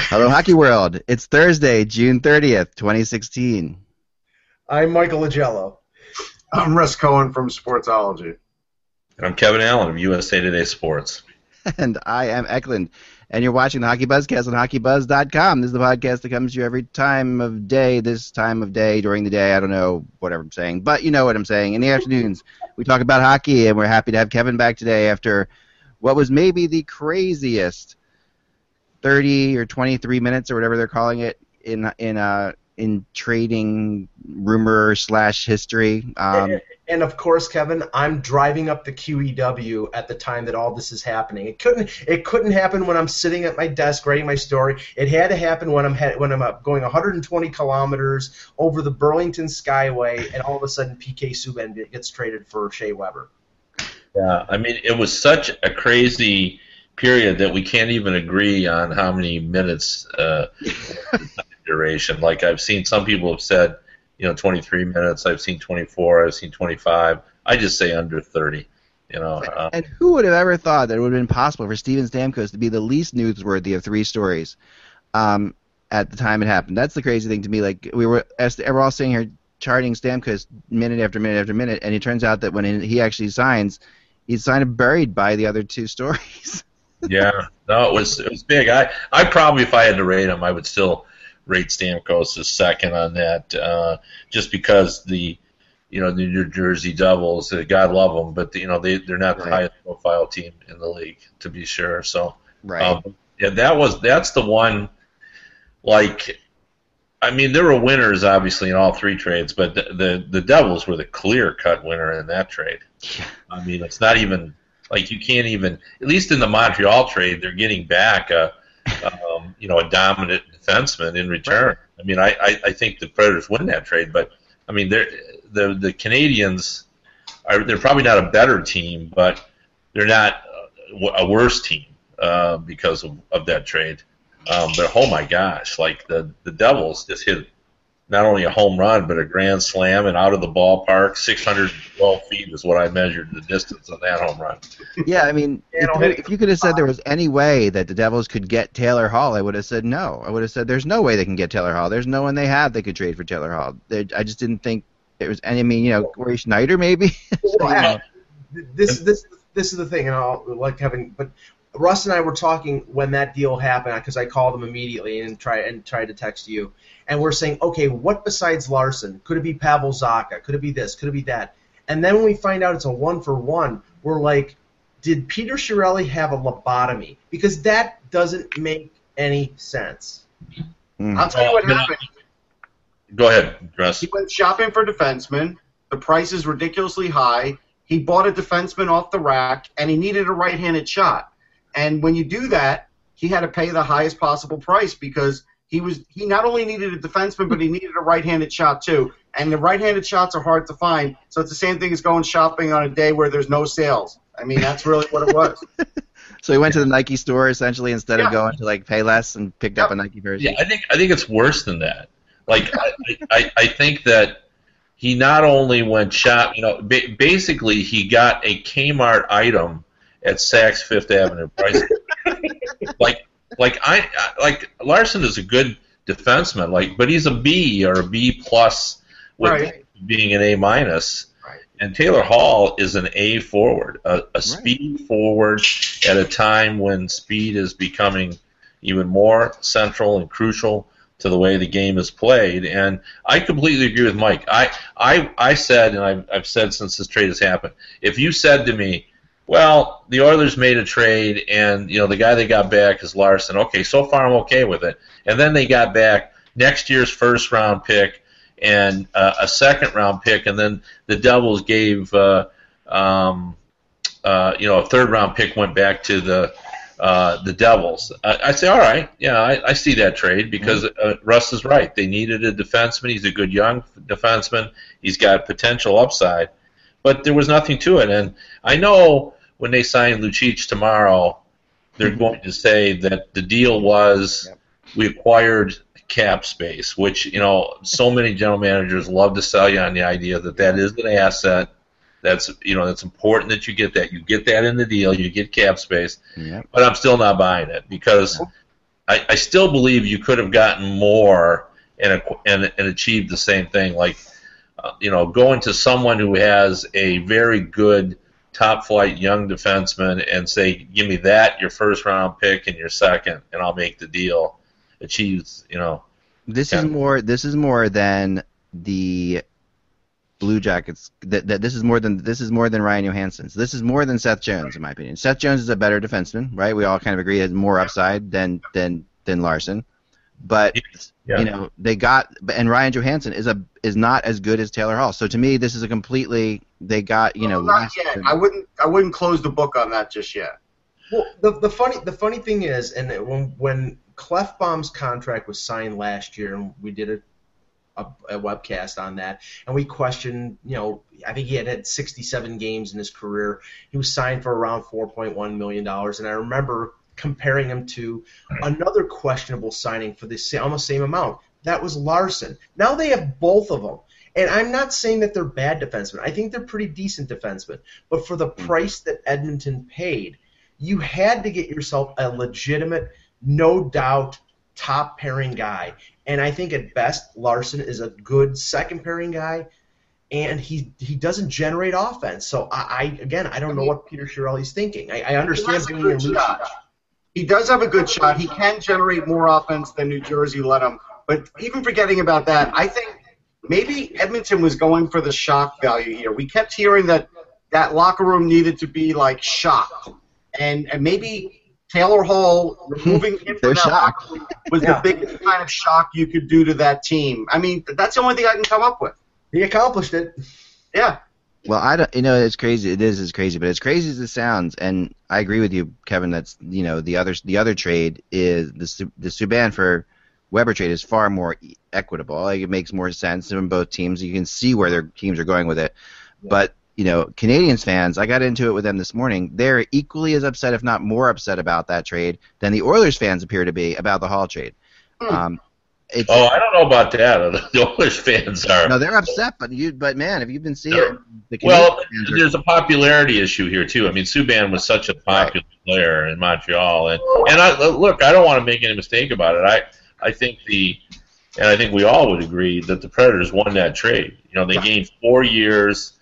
Hello, Hockey World. It's Thursday, June 30th, 2016. I'm Michael Augello. I'm Russ Cohen from Sportsology. And I'm Kevin Allen of USA Today Sports. And I am Eklund. And you're watching the Hockey Buzzcast on HockeyBuzz.com. This is the podcast that comes to you every time of day, this time of day, during the day. I don't know whatever I'm saying, but you know what I'm saying. In the afternoons, we talk about hockey, and we're happy to have Kevin back today after what was maybe the craziest 30 or 23 minutes or whatever they're calling it in in uh in trading rumor slash history. Um, and of course, Kevin, I'm driving up the QEW at the time that all this is happening. It couldn't it couldn't happen when I'm sitting at my desk writing my story. It had to happen when I'm head, when I'm up going 120 kilometers over the Burlington Skyway, and all of a sudden PK Subban gets traded for Shea Weber. Yeah, I mean, it was such a crazy period that we can't even agree on how many minutes uh, duration. Like I've seen some people have said, you know, 23 minutes. I've seen 24. I've seen 25. I just say under 30. You know. Uh, and who would have ever thought that it would have been possible for Steven Stamkos to be the least newsworthy of three stories um, at the time it happened? That's the crazy thing to me. Like we were, as we're all sitting here charting Stamkos minute after minute after minute, and it turns out that when he actually signs, he's kind of buried by the other two stories. Yeah, no, it was it was big. I I probably if I had to rate him, I would still rate Stamkos as second on that, uh, just because the you know the New Jersey Devils, uh, God love them, but the, you know they they're not the highest profile team in the league to be sure. So right, um, yeah, that was that's the one. Like, I mean, there were winners obviously in all three trades, but the the, the Devils were the clear cut winner in that trade. Yeah. I mean, it's not even like you can't even at least in the Montreal trade, they're getting back a um, you know a dominant defenseman in return. I mean, I, I, I think the Predators win that trade, but I mean, they're, the the Canadiens are they're probably not a better team, but they're not a worse team uh, because of, of that trade. Um, but oh my gosh, like the the Devils just hit not only a home run but a grand slam and out of the ballpark, 612 feet is what I measured the distance on that home run. Yeah, I mean, if, if you could have said there was any way that the Devils could get Taylor Hall, I would have said no. I would have said there's no way they can get Taylor Hall. There's no one they have that could trade for Taylor Hall. They, I just didn't think there was any. I mean, you know, Cory Schneider maybe. so, well, this this this is the thing, and I'll let Kevin. But Russ and I were talking when that deal happened because I called him immediately and try and tried to text you, and we're saying, okay, what besides Larsson? Could it be Pavel Zacha? Could it be this? Could it be that? And then when we find out it's a one for one, we're like, did Peter Chiarelli have a lobotomy? Because that doesn't make any sense. Mm. I'll tell you what happened. Go ahead, Russ. He went shopping for defensemen. The price is ridiculously high. He bought a defenseman off the rack, and he needed a right-handed shot. And when you do that, he had to pay the highest possible price because he was he not only needed a defenseman, but he needed a right-handed shot too. And the right-handed shots are hard to find, so it's the same thing as going shopping on a day where there's no sales. I mean, that's really what it was. so he went to the Nike store essentially instead yeah. of going to like Payless and picked yep. up a Nike version. Yeah, I think I think it's worse than that. Like I, I, I think that he not only went shop, you know, ba- basically he got a Kmart item at Saks Fifth Avenue price. Like I like Larsson is a good defenseman, like but he's a B or a B plus with right. being an A minus. Right. And Taylor Hall is an A forward, a, a speed forward at a time when speed is becoming even more central and crucial to the way the game is played. And I completely agree with Mike. I I, I said, and I've, I've said since this trade has happened, if you said to me, well, the Oilers made a trade, and you know the guy they got back is Larsson. Okay, so far I'm okay with it. And then they got back next year's first round pick and uh, a second round pick, and then the Devils gave uh, um, uh, you know a third round pick went back to the uh, the Devils. I, I say, all right, yeah, I, I see that trade because uh, Russ is right. They needed a defenseman. He's a good young defenseman. He's got potential upside, but there was nothing to it. And I know when they sign Lucic tomorrow, they're going to say that the deal was we acquired cap space, which you know so many general managers love to sell you on the idea that that is an asset. That's you know that's important that you get that. You get that in the deal. You get cap space. Yep. But I'm still not buying it because I, I still believe you could have gotten more and and, and achieved the same thing. Like uh, you know, going to someone who has a very good top flight young defenseman and say, give me that, your first round pick and your second, and I'll make the deal. Achieves, you know. This is more. This is more than the Blue Jackets. That, that this is more than this is more than Ryan Johansen's. This is more than Seth Jones, in my opinion. Seth Jones is a better defenseman, right? We all kind of agree he has more upside than than than Larsson. But Yeah. you know they got and Ryan Johansen is a is not as good as Taylor Hall. So to me, this is a completely they got you know not yet. than- I wouldn't. I wouldn't close the book on that just yet. Well, the, the funny the funny thing is, and when when Klefbom's contract was signed last year, and we did a, a, a webcast on that, and we questioned, you know, I think he had had 67 games in his career. He was signed for around 4.1 million dollars, and I remember comparing him to another questionable signing for the sa- almost same amount. That was Larsson. Now they have both of them. And I'm not saying that they're bad defensemen. I think they're pretty decent defensemen. But for the price that Edmonton paid, you had to get yourself a legitimate, no doubt, top pairing guy. And I think at best, Larsson is a good second pairing guy, and he he doesn't generate offense. So I, I again, I don't know what Peter Chiarelli's thinking. I, I understand being good shot. He does have a good shot. He can generate more offense than New Jersey let him. But even forgetting about that, I think maybe Edmonton was going for the shock value here. We kept hearing that that locker room needed to be like shocked, and and maybe Taylor Hall removing him They're from that shocked. locker room was Yeah. the biggest kind of shock you could do to that team. I mean, that's the only thing I can come up with. He accomplished it. Yeah. Well, I don't. You know, it's crazy. It is. It's crazy, but as crazy as it sounds, and I agree with you, Kevin. That's you know the other the other trade is the the Subban for Weber trade is far more equitable. Like it makes more sense in both teams. You can see where their teams are going with it. But you know, Canadiens fans, I got into it with them this morning. They're equally as upset, if not more upset, about that trade than the Oilers fans appear to be about the Hall trade. Hmm. Um, it's, Oh, I don't know about that. The Oilers fans are. no, they're upset, but you, but man, have you've been seeing it, the Well, are- there's a popularity issue here too. I mean, Subban was such a popular player in Montreal, and and I look, I don't want to make any mistake about it. I I think the and I think we all would agree that the Predators won that trade. You know, they gained four years.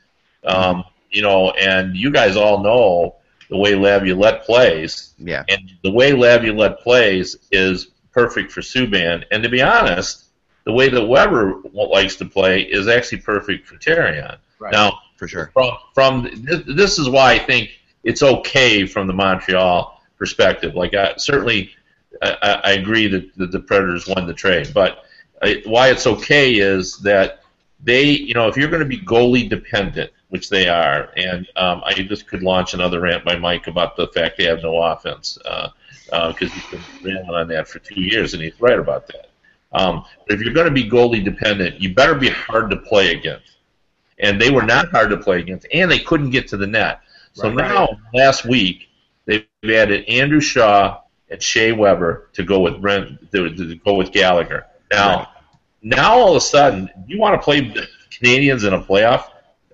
Um, you know, and you guys all know the way Laviolette plays, yeah. and the way Laviolette plays is perfect for Subban. And to be honest, the way that Weber likes to play is actually perfect for Therrien. Right. Now, for sure. from from this, this is why I think it's okay from the Montreal perspective. Like I, certainly, I, I agree that, that the Predators won the trade, but I, why it's okay is that they, you know, if you're going to be goalie dependent, which they are, and um, I just could launch another rant by Mike about the fact they have no offense because uh, he's been railing on that for two years, and he's right about that. Um, but if you're going to be goalie dependent, you better be hard to play against and they were not hard to play against, and they couldn't get to the net. So Right. now, last week, they've added Andrew Shaw and Shea Weber to go with Brent to, to go with Gallagher. Now, Right. now all of a sudden, you want to play Canadiens in a playoff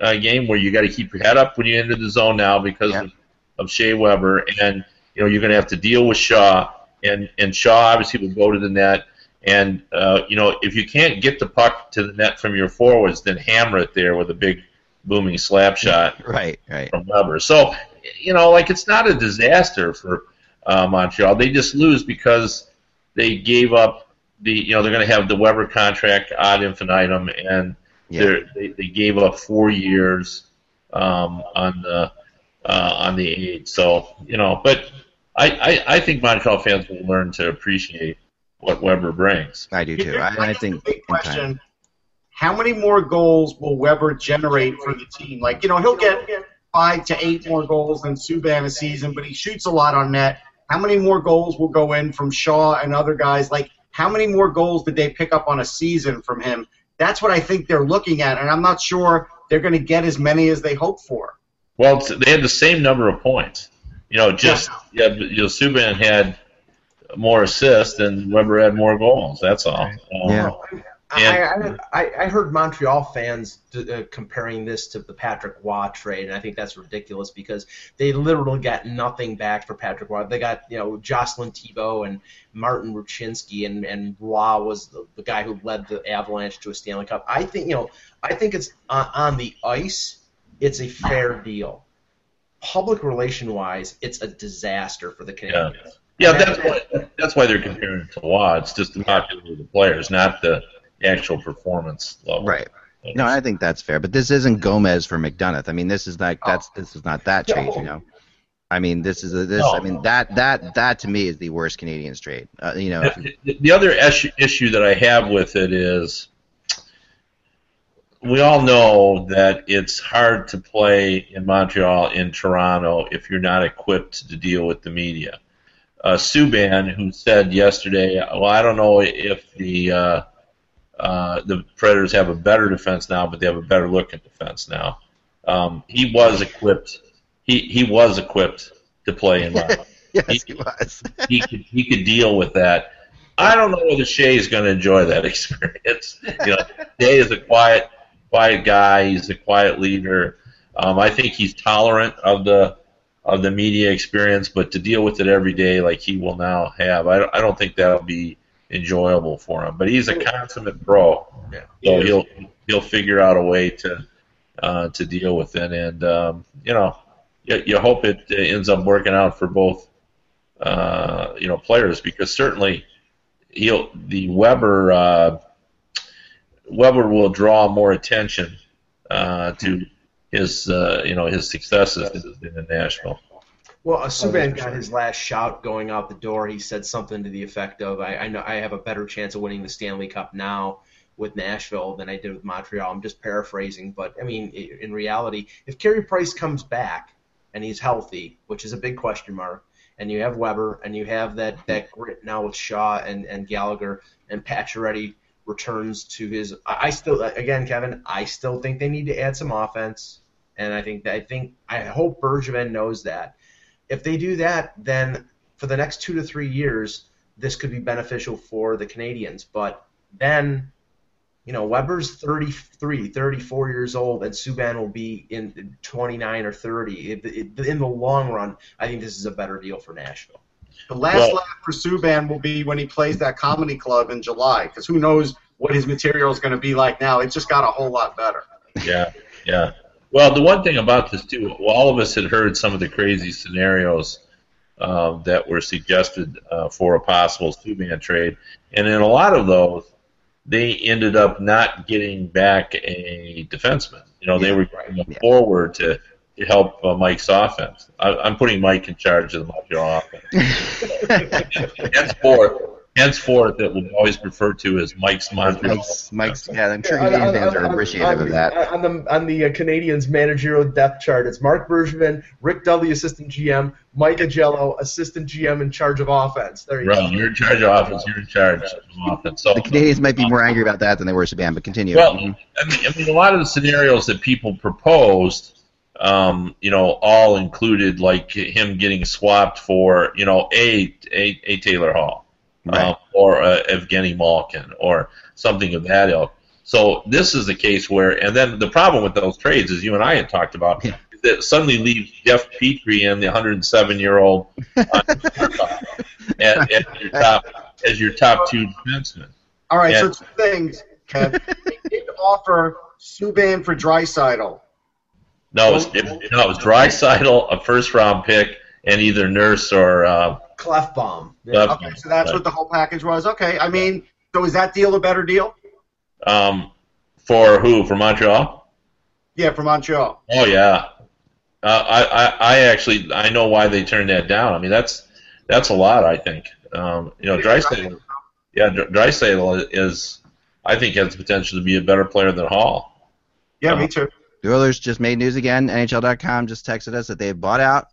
uh, game where you got to keep your head up when you enter the zone now because Yeah. of, of Shea Weber, and you know you're going to have to deal with Shaw, and and Shaw obviously will go to the net. And uh, you know, if you can't get the puck to the net from your forwards, then hammer it there with a big booming slap shot Right, right. from Weber. So, you know, like it's not a disaster for uh, Montreal. They just lose because they gave up the, you know, they're going to have the Weber contract ad infinitum, and Yeah. they're, they they gave up four years um, on the uh, on the aid. So, you know, but I, I I think Montreal fans will learn to appreciate what Weber brings. I do too. I, I think the big question: How many more goals will Weber generate for the team? Like, you know, he'll get five to eight more goals than Subban a season, but he shoots a lot on net. how many more goals will go in from Shaw and other guys? Like, how many more goals did they pick up on a season from him? That's what I think they're looking at, and I'm not sure they're going to get as many as they hope for. Well, they had the same number of points. You know, just yeah, you know, Subban had more assists and Weber had more goals. That's all. Um, Yeah. I, I, I heard Montreal fans uh, comparing this to the Patrick Roy trade, and I think that's ridiculous because they literally got nothing back for Patrick Roy. They got you know Jocelyn Thibault and Martin Rucinsky, and and Roy was the, the guy who led the Avalanche to a Stanley Cup. I think you know I think it's on, on the ice, it's a fair deal. Public relation wise, it's a disaster for the Canadiens. Yeah, that's why that's why they're comparing it to Roy. It's just the popularity of the players, not the actual performance level. Right. No, I think that's fair, but this isn't Gomez for McDonagh. I mean, this is not that's this is not that trade, you know. I mean, this is a, this. I mean, that that that to me is the worst Canadian trade. Uh, you know, The, the other issue, issue that I have with it is we all know that it's hard to play in Montreal, in Toronto, if you're not equipped to deal with the media. Uh, Subban, who said yesterday, well, I don't know if the uh, uh, the Predators have a better defense now, but they have a better looking defense now. Um, he was equipped. He he was equipped to play in Montreal yes, he was. he could he could deal with that. I don't know whether Shea is going to enjoy that experience. You know, Shea is a quiet, quiet guy. He's a quiet leader. Um, I think he's tolerant of the of the media experience, but to deal with it every day like he will now have, I, I don't think that'll be enjoyable for him. But he's a consummate pro, Yeah. so he'll he'll figure out a way to uh, to deal with it, and um, you know, you, you hope it ends up working out for both uh, you know players because certainly he'll the Weber uh, Weber will draw more attention uh, to his uh, you know his successes in, in Nashville. Well, uh, Subban got his last shout going out the door. He said something to the effect of, "I, I know I have a better chance of winning the Stanley Cup now with Nashville than I did with Montreal." I'm just paraphrasing, but I mean, in reality, if Carey Price comes back and he's healthy, which is a big question mark, and you have Weber and you have that that grit now with Shaw and and Gallagher and Pacioretty returns to his. I still, again, Kevin, I still think they need to add some offense, and I think that I think I hope Bergevin knows that if they do that, then for the next two to three years, this could be beneficial for the Canadiens. But then, you know, Weber's 33, 34 years old, and Subban will be in 29 or 30. It- it- In the long run, I think this is a better deal for Nashville. The last Well- laugh for Subban will be when he plays that comedy club in July, because who knows what his material is going to be like now. It's just got a whole lot better. Yeah, yeah. Well, the one thing about this too, well, all of us had heard some of the crazy scenarios uh, that were suggested uh, for a possible Subban trade, and in a lot of those, they ended up not getting back a defenseman. You know, they Yeah, were going Yeah. forward to help uh, Mike's offense. I, I'm putting Mike in charge of the Montreal offense. henceforth, henceforth, it will always refer to as Mike's Montreal. Mike's, Mike's, yeah, I'm sure Canadian fans are appreciative of that. On the on the uh, Canadiens managerial depth chart, it's Marc Bergevin, Rick Dudley, assistant GM, Mike Augello, assistant GM in charge of offense. There you Right, go. you're in charge of offense. You're in charge of offense. So, The Canadiens might be more angry about that than they were Subban, but continue. well, I mean, I mean, a lot of the scenarios that people proposed, um, you know, all included like him getting swapped for, you know, a a, a Taylor Hall, Right. um, or a Evgeny Malkin, or something of that ilk. So this is the case where, and then the problem with those trades, as you and I had talked about, Yeah. is that suddenly leaves Jeff Petry and the 107 year old as, as your top as your top two defensemen. All right, Yeah. so two things, Kev. they did offer Subban for Draisaitl. No, it was, it, no, it was Draisaitl, a first round pick, and either Nurse or uh, Klefbom. Clef- Okay, so that's what the whole package was. Okay, I mean, so is that deal a better deal? um, for who? For Montreal? Yeah, for Montreal. Oh yeah. Uh, I, I I actually I know why they turned that down. I mean that's that's a lot. I think. Um, you know, Draisaitl. Yeah, Draisaitl is I think has the potential to be a better player than Hall. Yeah, me too. The Oilers just made news again. NHL.com just texted us that they've bought out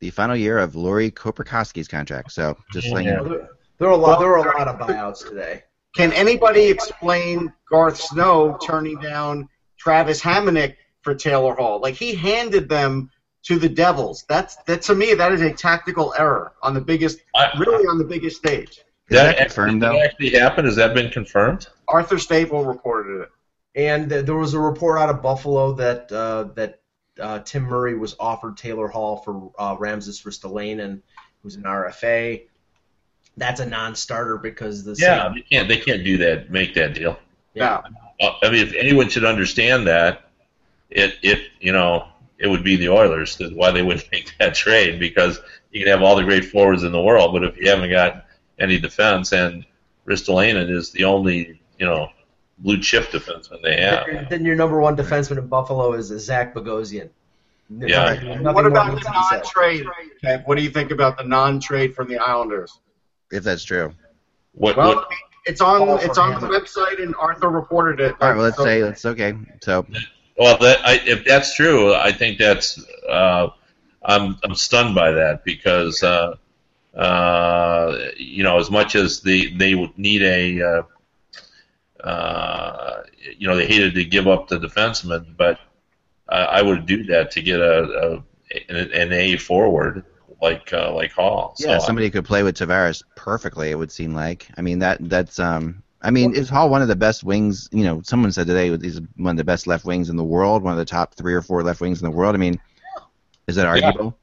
the final year of Lauri Korpikoski's contract. So just letting you Yeah. know. There, there are a lot. There are a lot of buyouts today. Can anybody explain Garth Snow turning down Travis Hamonic for Taylor Hall? Like he handed them to the Devils. That's that to me that is a tactical error on the biggest, I- really on the biggest stage. Is that actually- confirmed, did though? that actually happen? Has that been confirmed? Arthur Staple reported it. And th- there was a report out of Buffalo that uh, that uh, Tim Murray was offered Taylor Hall for uh, Rasmus Ristolainen, who's an RFA. That's a non-starter because the Yeah, they can't. They can't do that. Make that deal. Yeah. Uh, I mean, if anyone should understand that, it it you know it would be the Oilers. That's why they wouldn't make that trade because you can have all the great forwards in the world, but if you haven't got any defense, and Ristolainen is the only you know blue chip defenseman they have. Then, then your number one defenseman in Buffalo is Zach Bogosian. Yeah. Nothing- nothing What about the to be said. non-trade? Kev? What do you think about the non-trade from the Islanders? If that's true. What Well, what it's on All it's for on the website, and Arthur reported it. All right, well, let's So- say that's okay. So Well, that, I, if that's true, I think that's uh, I'm I'm stunned by that because uh, uh, you know as much as they they would need a uh, you know they hated to give up the defenseman, but I, I would do that to get a, a an, an A forward like uh, like Hall. So, yeah, somebody could play with Tavares perfectly. It would seem like. I mean that that's um. I mean, is Hall one of the best wings? You know, someone said today he's one of the best left wings in the world, one of the top three or four left wings in the world. I mean, is that arguable?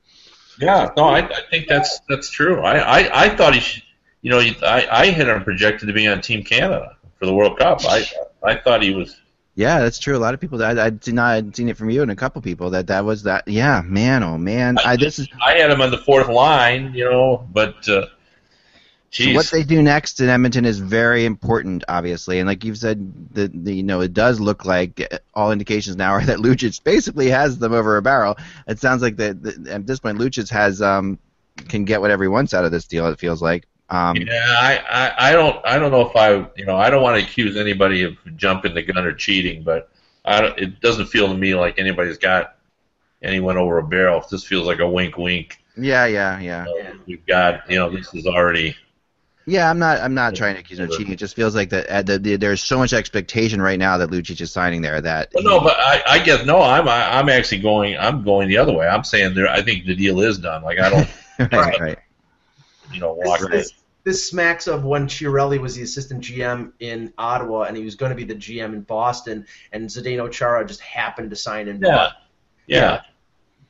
Yeah, no, I, I think that's that's true. I, I, I thought he, should, you know, I, I had him projected to be on Team Canada for the World Cup. I I thought he was. Yeah, that's true. A lot of people. I, I did not I'd seen it from you and a couple people that that was that. Yeah, man, oh man. I this is I had him on the fourth line, you know, but uh, so what they do next in Edmonton is very important, obviously. And like you've said, the, the you know it does look like all indications now are that Lucic basically has them over a barrel. It sounds like that that at this point Lucic has um can get whatever he wants out of this deal. It feels like. Um, yeah, I, I, I don't I don't know if I you know I don't want to accuse anybody of jumping the gun or cheating, but I don't, it doesn't feel to me like anybody's got anyone over a barrel. This feels like a wink, wink. yeah, yeah, yeah. Know, We've got you know this is already Yeah, I'm not. I'm not trying to accuse him of cheating. It just feels like that. Uh, the, the, there's so much expectation right now that Lucic is signing there that. Well, no, but I, I guess no. I'm I, I'm actually going. I'm going the other way. I'm saying there. I think the deal is done. Like I don't, right, right. You know, walk. This, this, this smacks of when Chiarelli was the assistant GM in Ottawa, and he was going to be the GM in Boston, and Zdeno Chara just happened to sign in. Yeah, Boston. yeah,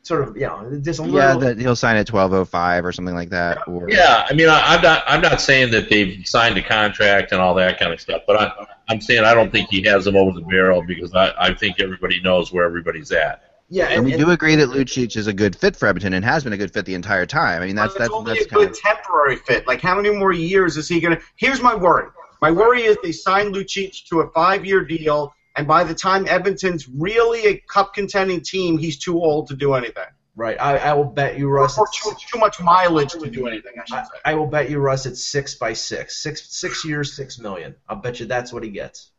Sort of, you know, just a little. Yeah, that he'll sign at 12:05 or something like that. Or, yeah. I mean, I, I'm not. I'm not saying that they've signed a contract and all that kind of stuff. But I, I'm saying I don't think he has them over the barrel because I, I think everybody knows where everybody's at. Yeah, And and, we and- do agree that Lucic is a good fit for Edmonton and has been a good fit the entire time. I mean, that's that's only that's a kind good of temporary fit. Like, how many more years is he going to? Here's my worry. My worry is they signed Lucic to a five-year deal, and by the time Edmonton's really a cup contending team, he's too old to do anything. right. I, I will bet you, Russ. Or it's- too, too much mileage to do anything. I should I, say. I will bet you, Russ. It's six by six, six six years, six million. I'll bet you that's what he gets.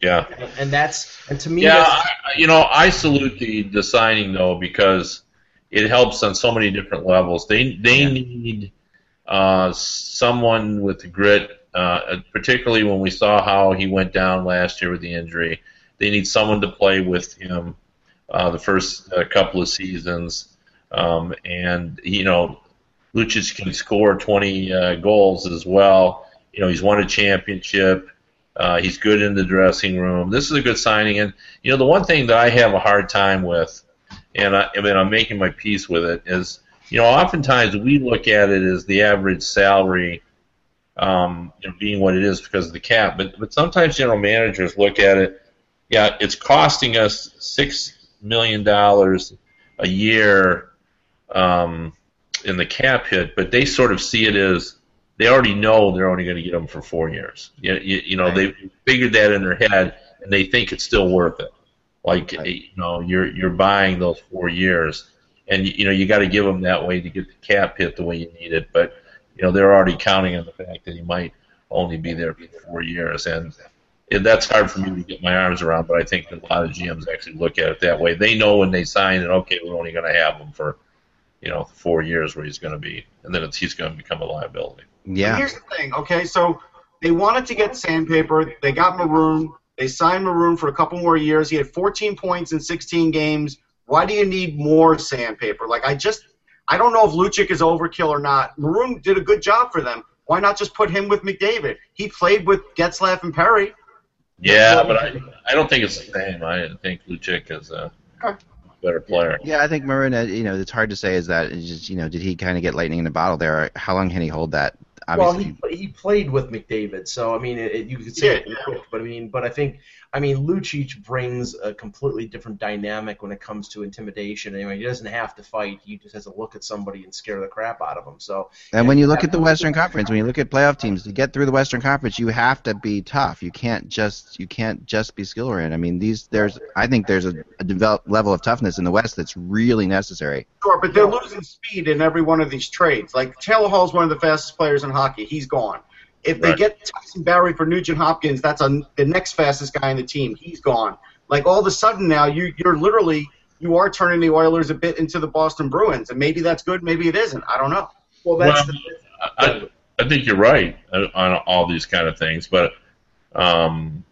Yeah. And, that's and to me, Yeah, that's, I, you know, I salute the, the signing though because it helps on so many different levels. They they Yeah. need uh, someone with the grit, uh, particularly when we saw how he went down last year with the injury. They need someone to play with him uh, the first uh, couple of seasons, um, and you know, Lucic can score 20 uh, goals as well. You know, he's won a championship. Uh, he's good in the dressing room. This is a good signing, and you know the one thing that I have a hard time with, and I, I mean I'm making my peace with it, is you know oftentimes we look at it as the average salary, um, you know, being what it is because of the cap, but but sometimes general managers look at it, yeah, it's costing us six million dollars a year um, in the cap hit, but they sort of see it as they already know they're only going to get them for four years. You, you, you know, Right. they figured that in their head, and they think it's still worth it. Like Right. you know, you're you're buying those four years, and you know you got to give them that way to get the cap hit the way you need it. But you know they're already counting on the fact that he might only be there for four years, and and that's hard for me to get my arms around. But I think that a lot of GMs actually look at it that way. They know when they sign it, okay, we're only going to have them for you know, four years where he's going to be, and then it's, he's going to become a liability. Yeah. Here's the thing, okay? So they wanted to get Sandpaper. They got Maroon. They signed Maroon for a couple more years. He had 14 points in 16 games. Why do you need more Sandpaper? Like I just, I don't know if Lucic is overkill or not. Maroon did a good job for them. Why not just put him with McDavid? He played with Getzlaf and Perry. Yeah, but I, I don't think it's the same. I think Lucic is a better player. Yeah, I think Maroon. uh, You know, it's hard to say. Is that just you know, did he kind of get lightning in a bottle there? How long can he hold that? Obviously, Well, he, he played with McDavid, so I mean, it, you could say, Yeah. it quick, but I mean, but I think, I mean, Lucic brings a completely different dynamic when it comes to intimidation. Anyway, he doesn't have to fight; he just has to look at somebody and scare the crap out of them. So, and when you look at the Western Conference, when you look at playoff teams, to get through the Western Conference, you have to be tough. You can't just you can't just be skill oriented. I mean, these there's I think there's a, a developed level of toughness in the West that's really necessary. Sure, but they're losing speed in every one of these trades. Like Taylor Hall's one of the fastest players in hockey. He's gone. If they Right. get Tyson Barrie for Nugent Hopkins, that's a, the next fastest guy in the team. He's gone. Like all of a sudden now, you you're literally you are turning the Oilers a bit into the Boston Bruins, and maybe that's good, maybe it isn't. I don't know. well, that's Well, I, I think you're right uh, on all these kind of things, but um,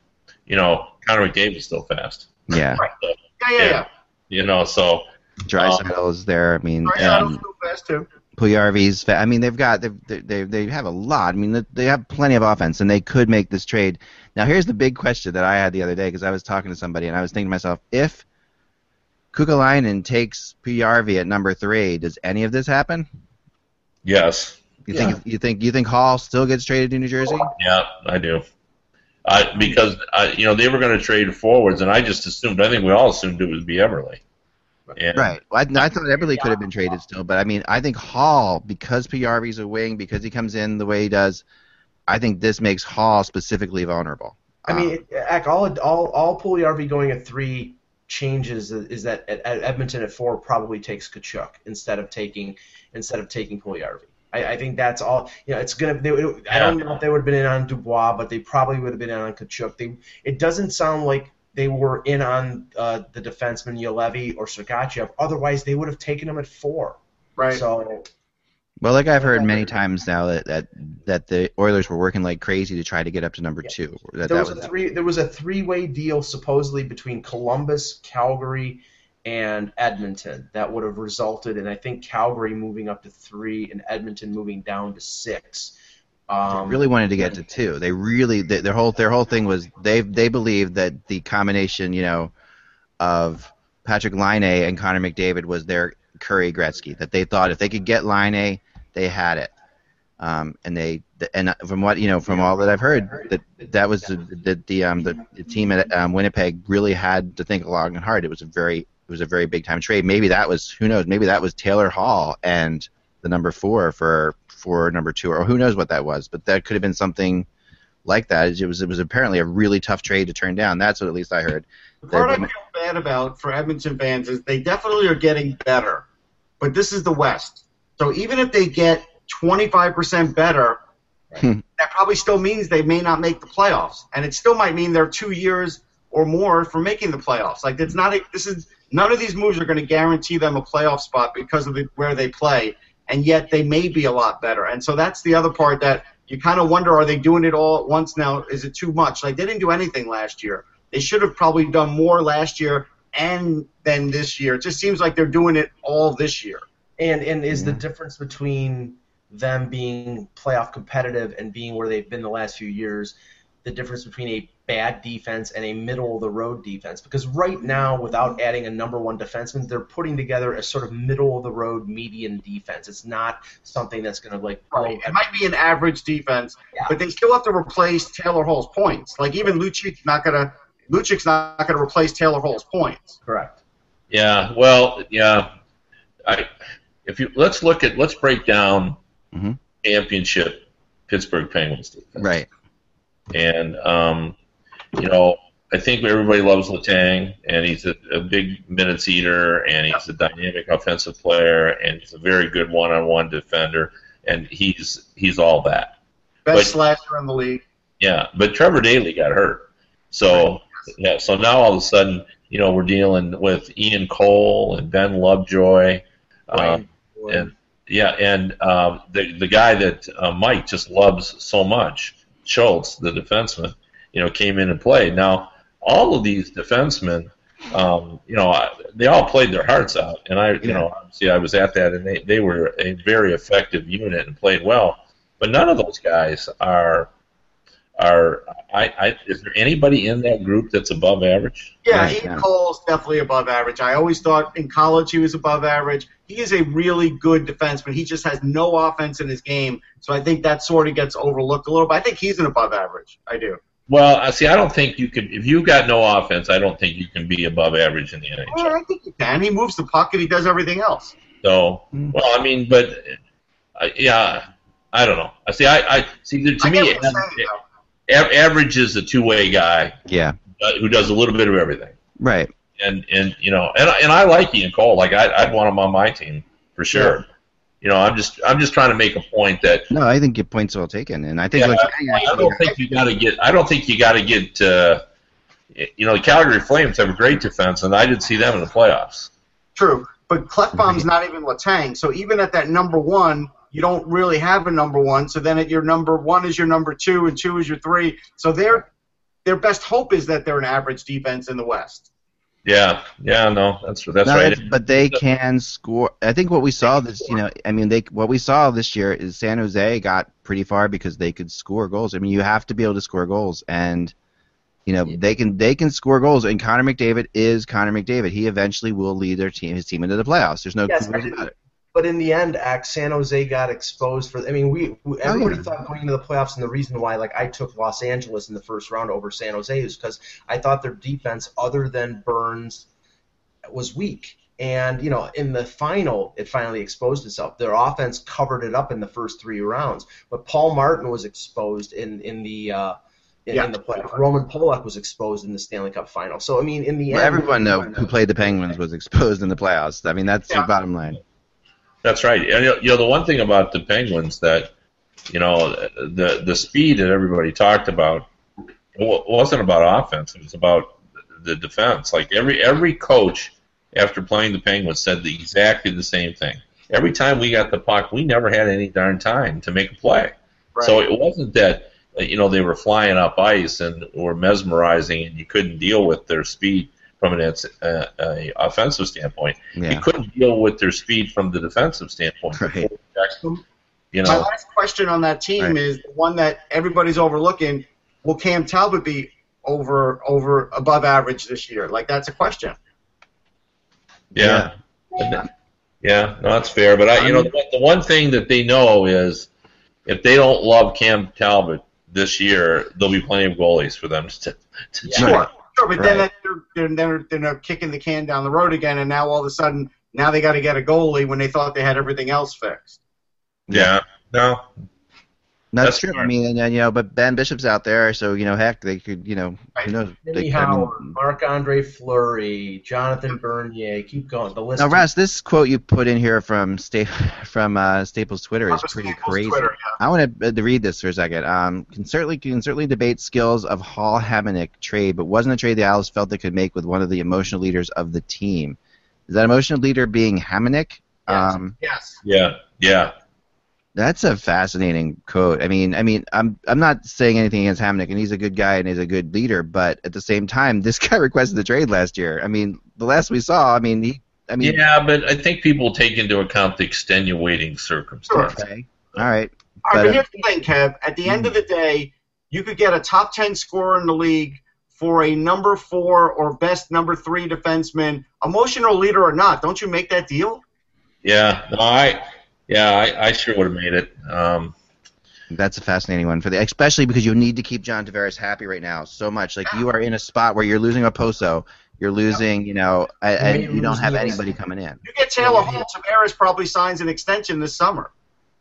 you know, Connor McDavid's still fast. Yeah, Yeah, yeah, yeah. You know, so Draisaitl is there. I mean, Right, um, feel fast too. Puljujarvi's. fa- I mean, they've got they they they have a lot. I mean, they- they have plenty of offense, and they could make this trade. Now, here's the big question that I had the other day because I was talking to somebody, and I was thinking to myself, if Kekalainen takes Puljujarvi at number three, does any of this happen? yes, You think you think you think Hall still gets traded to New Jersey? Oh, yeah, I do. I, because I, you know they were going to trade forwards, and I just assumed. I think we all assumed it would be Eberle. And, Right. Well, I, I thought Eberle could have been traded still, but I mean, I think Hall because Puljujarvi's a wing, because he comes in the way he does, I think this makes Hall specifically vulnerable. I mean, Um, it, Eck, all all all Puljujarvi going at three changes is, is that at, at Edmonton at four probably takes Tkachuk instead of taking instead of taking Puljujarvi. I, I think that's all. You know, it's gonna. They, would- I don't know if they would have been in on Dubois, but they probably would have been in on Tkachuk. They. It doesn't sound like they were in on uh, the defenseman Juolevi or Sergachev. Otherwise, they would have taken him at four. Right. So well, like I've heard many times now that, that that the Oilers were working like crazy to try to get up to number two. That, there that was a three. There was a three-way deal supposedly between Columbus, Calgary, and Edmonton that would have resulted in I think Calgary moving up to three and Edmonton moving down to six. They Um, really wanted to get to two. They really they, their whole their whole thing was they they believed that the combination you know of Patrik Laine and Connor McDavid was their Kurri Gretzky. That they thought if they could get Laine they had it. Um, and they and from what you know from all that I've heard that that was the the, the um the, the team at um, Winnipeg really had to think long and hard. It was a very it was a very big time trade. Maybe that was who knows. Maybe that was Taylor Hall and the number four for for number two, or who knows what that was. But that could have been something like that. It was it was apparently a really tough trade to turn down. That's what at least I heard. The part I feel bad about for Edmonton fans is they definitely are getting better, but this is the West. So even if they get 25% better, Hmm. that probably still means they may not make the playoffs, and it still might mean they're two years or more from making the playoffs. Like it's not. A, this is none of these moves are going to guarantee them a playoff spot because of the, where they play, and yet they may be a lot better. And so that's the other part that you kind of wonder: Are they doing it all at once now? Is it too much? Like they didn't do anything last year. They should have probably done more last year and then this year. It just seems like they're doing it all this year. and and is the difference between them being playoff competitive and being where they've been the last few years the difference between a bad defense and a middle of the road defense because right now without adding a number one defenseman they're putting together a sort of middle of the road median defense it's not something that's going to like blow It might be an average defense, Yeah. but they still have to replace Taylor Hall's points. Like even Lucic's not gonna Lucic's not gonna replace Taylor Hall's points. correct Yeah, well, yeah. I if you let's look at let's break down Mhm. championship Pittsburgh Penguins defense. right. And um, you know, I think everybody loves Letang, and he's a, a big minutes eater, and he's a dynamic offensive player, and he's a very good one-on-one defender, and he's he's all that. Best But- slasher in the league. Yeah, but Trevor Daley got hurt, so yeah. So now all of a sudden, you know, we're dealing with Ian Cole and Ben Lovejoy, uh, and yeah, and um, the the guy that uh, Mike just loves so much, Schultz, the defenseman, you know, came in and played. Now, all of these defensemen, um, you know, I- they all played their hearts out, and I, you Yeah. know, obviously I was at that, and they they were a very effective unit and played well. But none of those guys are are. I, I is there anybody in that group that's above average? Yeah, Right, Ian yeah. Cole's definitely above average. I always thought in college he was above average. He is a really good defenseman. He just has no offense in his game, so I think that sort of gets overlooked a little. But I think he's an above average. I do. Well, I see. I don't think you could. If you've got no offense, I don't think you can be above average in the NHL. Well, I think he can. He moves the puck and he does everything else. So, Mm. well, I mean, but uh, yeah, I don't know. I see. I, I see. To I me, get what you're saying, though. average is a two-way guy Yeah. uh, who does a little bit of everything. Right. And and you know, and and I like Ian Cole. Like I, I'd want him on my team for sure. You know, I'm just I'm just trying to make a point that No, I think your point's well taken, and I think Yeah, what you're I don't think you got to get. I don't think you got to get. Uh, you know, the Calgary Flames have a great defense, and I didn't see them in the playoffs. True, but Klefbom's not even Letang. So even at that number one, you don't really have a number one. So then at your number one is your number two, and two is your three. So their their best hope is that they're an average defense in the West. Yeah, yeah, no, that's that's No, right. that's- but they can score. I think what we saw this, you know, I mean, they what we saw this year is San Jose got pretty far because they could score goals. I mean, you have to be able to score goals, and you know they can they can score goals. And Connor McDavid is Connor McDavid. He eventually will lead their team, his team into the playoffs. There's no Yes, two I ways didn't- about it. But in the end, Act San Jose got exposed for. I mean, we, we everybody Oh, yeah. thought going into the playoffs, and the reason why, like, I took Los Angeles in the first round over San Jose is because I thought their defense, other than Burns, was weak. And you know, in the final, it finally exposed itself. Their offense covered it up in the first three rounds, but Paul Martin was exposed in in the. Uh, in, Yeah. in the playoffs, Roman Polak was exposed in the Stanley Cup final. So I mean, in the Well, end, everyone though who played the Penguins was exposed in the playoffs. I mean, that's Yeah. the bottom line. That's right. And you know- the one thing about the Penguins that you know the the speed that everybody talked about wasn't about offense. It was about the defense. Like every every coach after playing the Penguins said the, exactly the same thing. Every time we got the puck, we never had any darn time to make a play. So it wasn't that you know they were flying up ice and were mesmerizing, and you couldn't deal with their speed from an uh, a offensive standpoint. You Yeah. couldn't deal with their speed from the defensive standpoint. Right. You My last question on that team Right. is the one that everybody's overlooking. Will Cam Talbot be over over above average this year? Like that's a question. yeah, yeah, no, that's fair. But I, you know, the, the one thing that they know is if they don't love Cam Talbot this year, there'll be plenty of goalies for them to. to Yeah. Sure, Right. Sure, but then Right. they're, they're, they're, they're, they're kicking the can down the road again, and now all of a sudden, now they got to get a goalie when they thought they had everything else fixed. Yeah, no, That's, That's true. fair. I mean, and, and, you know, but Ben Bishop's out there, so you know, heck, they could, you know, who knows? Jimmy They, I Howard, mean, Marc Andre Fleury, Jonathan Bernier, keep going. The list. now, Russ, this quote you put in here from Sta- from uh, Staples Twitter is pretty Staples' crazy. Twitter, yeah. I want to uh, read this for a second. Um, can certainly can certainly debate skills of Hall Hamonic trade, but wasn't a trade the Isles felt they could make with one of the emotional leaders of the team. Is that emotional leader being Hamonic? Yes. Um, Yes. yeah, yeah. That's a fascinating quote. I mean, I mean, I'm I'm not saying anything against Hamonic, and he's a good guy and he's a good leader, but at the same time, this guy requested the trade last year. I mean, the last we saw, I mean, he, I mean, yeah, but I think people take into account the extenuating circumstances. okay, all right, All right, But, but uh, here's the thing, Kev. At the end of the day, you could get a top 10 scorer in the league for a number four or best number three defenseman, emotional leader or not. Don't you make that deal? Yeah, no, I, yeah, I, I sure would have made it. Um, that's a fascinating one for the, especially because you need to keep John Tavares happy right now so much. Like you are in a spot where you're losing Okposo, you're losing, you know, and you you don't have anybody coming in. You get Taylor Hall, Tavares probably signs an extension this summer.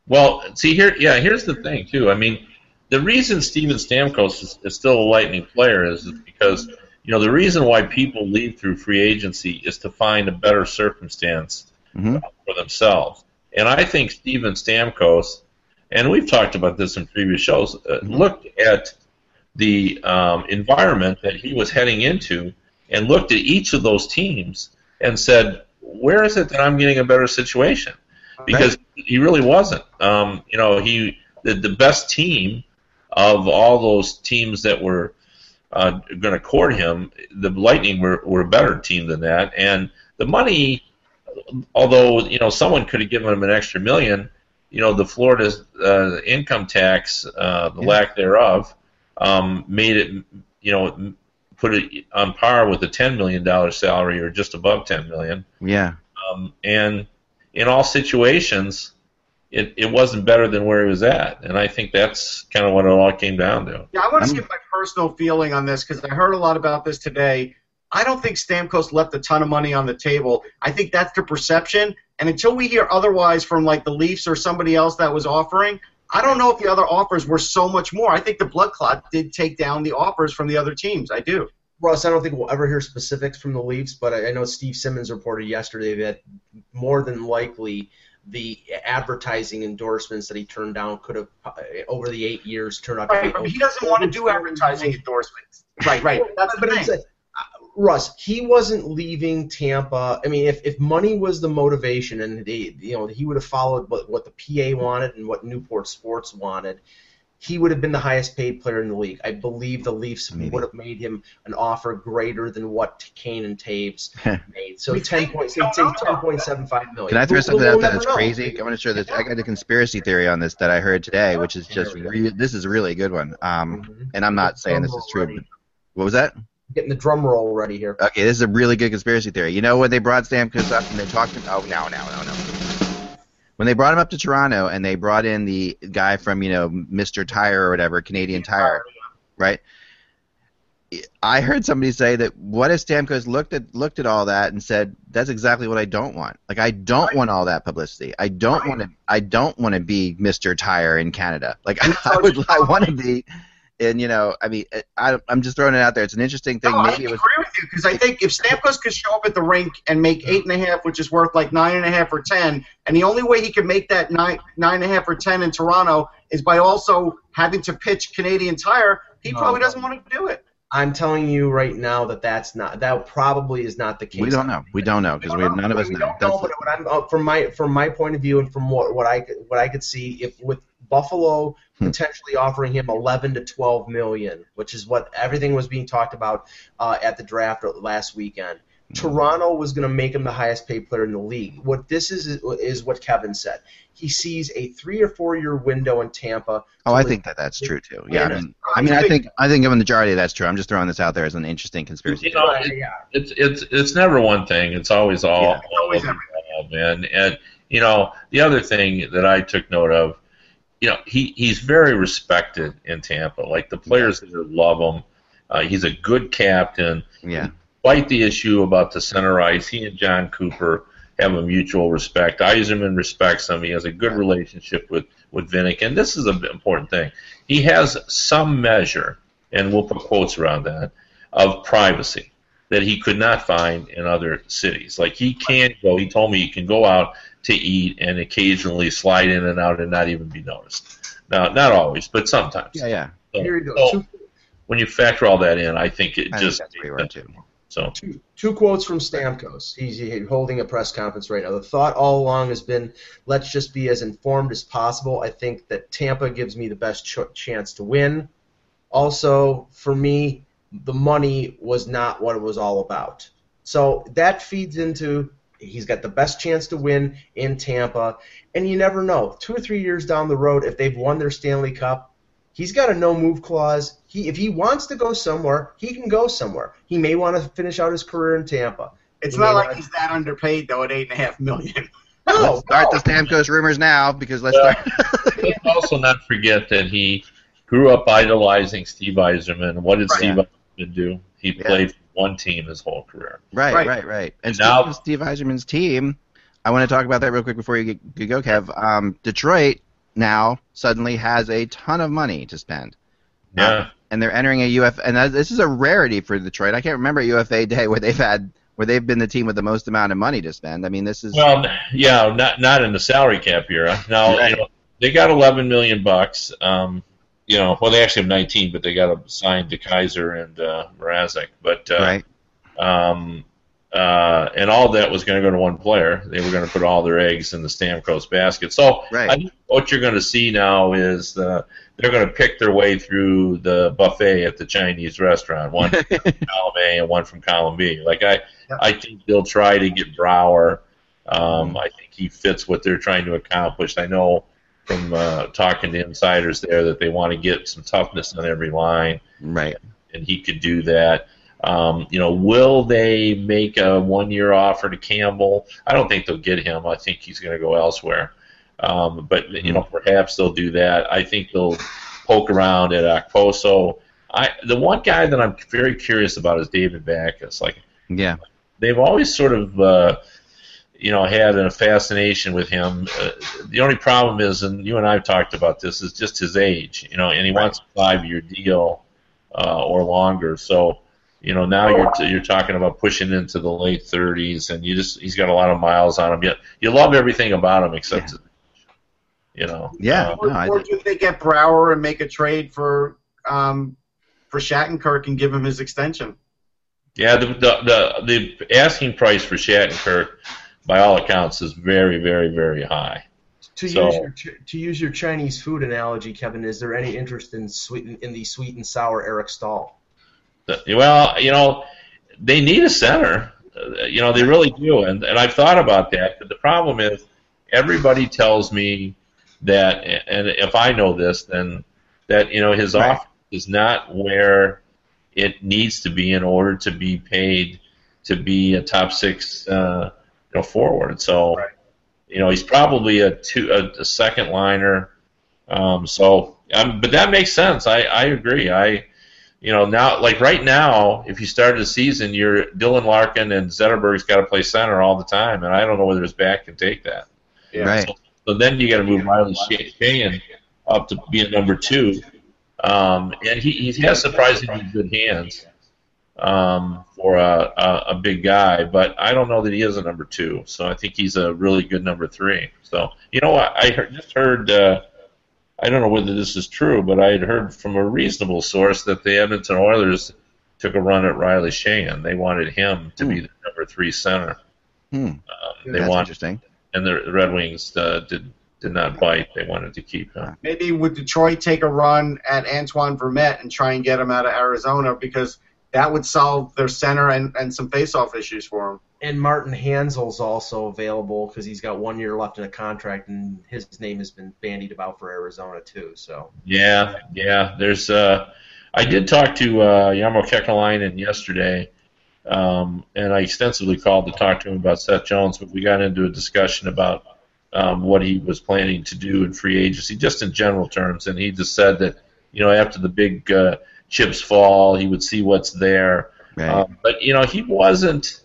Well, see here, yeah. Here's the thing too. I mean, the reason Steven Stamkos is, is still a lightning player is because you know the reason why people leave through free agency is to find a better circumstance Mhm. uh, for themselves. And I think Steven Stamkos, and we've talked about this in previous shows, uh, Mhm. looked at the um, environment that he was heading into and looked at each of those teams and said, "Where is it that I'm getting a better situation?" because he really wasn't. Um, you know, he the, the best team of all those teams that were uh, going to court him. The Lightning were, were a better team than that, and the money. Although you know someone could have given him an extra million, you know the Florida's uh, income tax, uh, the Yeah. lack thereof, um, made it you know put it on par with a ten million dollar salary or just above ten million. Yeah. Um, and in all situations, it, it wasn't better than where he was at. And I think that's kind of what it all came down to. Yeah, I want to I'm- give my personal feeling on this because I heard a lot about this today. I don't think Stamkos left a ton of money on the table. I think that's the perception. And until we hear otherwise from like the Leafs or somebody else that was offering, I don't know if the other offers were so much more. I think the blood clot did take down the offers from the other teams. I do. Russ, I don't think we'll ever hear specifics from the Leafs, but I I know Steve Simmons reported yesterday that more than likely the advertising endorsements that he turned down could have, uh, over the eight years, turned out to Right, be. but he doesn't want to do advertising endorsements. Right, right. That's the But I'm thing. Saying, Russ, he wasn't leaving Tampa. I mean, if, if money was the motivation, and they, you know, he would have followed what, what the PA wanted and what Newport Sports wanted, he would have been the highest paid player in the league. I believe the Leafs Maybe. would have made him an offer greater than what Kane and Toews made. So We ten think- point, we say ten point seven five million. Can I throw We'll- something we'll out there never that's know. crazy? I want to share this. I got a conspiracy theory on this that I heard today, which is just There re- this is a really good one. Um, Mhm. and I'm not saying this is true. But what was that? Getting the drum roll ready here. Okay, this is a really good conspiracy theory. You know when they brought Stamkos up and they talked? To him oh, no, no, no, no. When they brought him up to Toronto and they brought in the guy from you know Mr. Tire or whatever, Canadian Tire, right? I heard somebody say that what if Stamkos looked at looked at all that and said that's exactly what I don't want. Like I don't want all that publicity. I don't Right. want to. I don't want to be Mr. Tire in Canada. Like I would. I want to be. And you know, I mean, I, I'm just throwing it out there. It's an interesting thing. No, I Maybe it was. agree with you because I think if Stamkos could show up at the rink and make eight and a half, which is worth like nine and a half or ten, and the only way he could make that nine nine and a half or ten in Toronto is by also having to pitch Canadian Tire, he No. probably doesn't want to do it. I'm telling you right now that that's not that probably is not the case. We don't know. We don't know because we have none of us we know. don't know, but what I'm, uh, from my from my point of view and from what, what I could, what I could see, if with Buffalo. Potentially offering him 11 to 12 million, which is what everything was being talked about uh, at the draft last weekend. Hmm. Toronto was going to make him the highest paid player in the league. What this is is what Kevin said. He sees a three or four year window in Tampa. Oh, I think that that's true too. Yeah, I mean, I mean, I think I think a majority of that's true. I'm just throwing this out there as an interesting conspiracy. You know, Right, it- yeah. it's it's it's never one thing. It's always all, Yeah. all Always of it, all, man. And you know, the other thing that I took note of, you know, he he's very respected in Tampa. Like the players there love him. Uh, he's a good captain. Yeah, Despite the issue about the center ice, he and Jon Cooper have a mutual respect. Yzerman respects him. He has a good relationship with with Vinik, and this is an important thing. He has some measure, and we'll put quotes around that, of privacy that he could not find in other cities. Like he can go. He told me he can go out to eat and occasionally slide in and out and not even be noticed. Now, not always, but sometimes. yeah, yeah. So- Here you go. so when you factor all that in, I think it I just think that's pretty right too. so. two, two quotes from Stamkos. He's holding a press conference right now. The thought all along has been, let's just be as informed as possible. I think that Tampa gives me the best ch- chance to win. Also, for me, the money was not what it was all about. So that feeds into he's got the best chance to win in Tampa, and you never know. Two or three years down the road, if they've won their Stanley Cup, he's got a no move clause. He if he wants to go somewhere, he can go somewhere. He may want to finish out his career in Tampa. It's He not like wanna- he's that underpaid though at eight and a half million. No, Let's start no. the Stamkos rumors now because let's Well, start. Let's also not forget that he grew up idolizing Steve Yzerman. What did Right. Steve Yzerman do? He Yeah. played for one team his whole career. right, Right. right, right. And Now- Steve Yzerman's team, I want to talk about that real quick before you get, you go, Kev. Um, Detroit now suddenly has a ton of money to spend. Yeah. and they're entering a UFA, and this is a rarity for Detroit. I can't remember a UFA day where they've had where they've been the team with the most amount of money to spend. I mean, this is Well, yeah, not not in the salary cap era. Now, Right. you know, they got 11 million bucks. Um, you know, well, they actually have 19, but they got to sign DeKeyser and uh, Mrazek. But uh, right. um, uh, and all that was going to go to one player. They were going to put all their eggs in the Stamkos basket. So Right. I think what you're going to see now is uh, they're going to pick their way through the buffet at the Chinese restaurant. One from column A and one from column B. Like I, Yeah. I think they'll try to get Brouwer. Um, I think he fits what they're trying to accomplish. I know from uh, talking to insiders there that they want to get some toughness on every line Right. and he could do that. Um, you know, will they make a one-year offer to Campbell? I don't think they'll get him. I think he's going to go elsewhere. Um, but you know, perhaps they'll do that. I think they'll poke around at Okposo. I the one guy that I'm very curious about is David Backes. Like Yeah. they've always sort of uh, you know had a fascination with him. Uh, the only problem is, and you and I have talked about this, is just his age. You know, and he wants a five-year deal uh, or longer. So you know now you're t- you're talking about pushing into the late 30s, and you just he's got a lot of miles on him. Yet you love everything about him except his you know. Yeah. Uh, No, or do they get Brouwer and make a trade for um, for Shattenkirk and give him his extension? Yeah, the, the the the asking price for Shattenkirk, by all accounts, is very, very, very high. To So- use your to use your Chinese food analogy, Kevin, is there any interest in sweet in the sweet and sour Eric Staal? Well, you know, they need a center. Uh, You know, they really do, and and I've thought about that. But the problem is, everybody tells me that, and if I know this, then that you know his Right. offer is not where it needs to be in order to be paid to be a top six, uh, know, forward. So, Right. you know, he's probably a two, a, a second liner. Um, so, um, but that makes sense. I, I agree. I, you know, now like right now, if you started the season, you're Dylan Larkin and Zetterberg's got to play center all the time, and I don't know whether his back can take that. Right. So, so then you got to move Riley Sheahan up to be a number two, um, and he, he has surprisingly good hands um, for a, a, a big guy, but I don't know that he is a number two. So I think he's a really good number three. So you know what? I heard, just heard. Uh, I don't know whether this is true, but I had heard from a reasonable source that the Edmonton Oilers took a run at Riley Sheahan. They wanted him to be the number three center. Hmm. Um, they That's want, interesting. and the Red Wings uh, did did not bite. They wanted to keep him. Maybe would Detroit take a run at Antoine Vermette and try and get him out of Arizona because that would solve their center and, and some face-off issues for them. And Martin Hanzal's also available because he's got one year left in a contract, and his name has been bandied about for Arizona too. So Yeah, yeah. There's. Uh, I did talk to uh, Jarmo Kekalainen yesterday, um, and I extensively called to talk to him about Seth Jones, but we got into a discussion about um, what he was planning to do in free agency, just in general terms, and he just said that you know after the big uh, chips fall, he would see what's there. Right. Um, but you know he wasn't,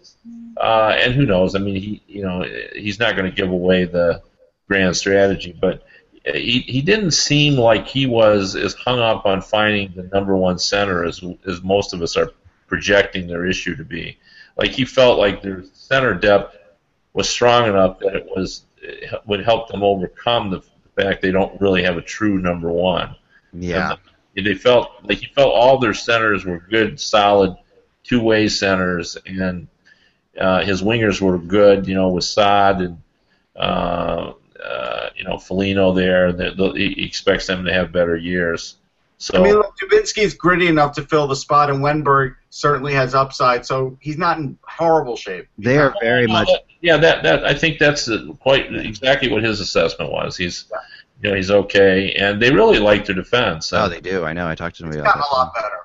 uh, and who knows? I mean, he you know he's not going to give away the grand strategy, but he, he didn't seem like he was as hung up on finding the number one center as as most of us are projecting their issue to be. Like he felt like their center depth was strong enough that it was it would help them overcome the fact they don't really have a true number one. yeah. And they felt like he felt all their centers were good, solid two-way centers, and uh, his wingers were good. You know, with Saad and uh, uh, you know Foligno there, that that he expects them to have better years. So I mean, look, Dubinsky's gritty enough to fill the spot, and Wennberg certainly has upside, so he's not in horrible shape. They are very much. yeah, that that I think that's uh, quite exactly what his assessment was. He's you know he's okay, and they really like their defense. Oh, they do. I know. I talked to them He's about gotten that. a lot better.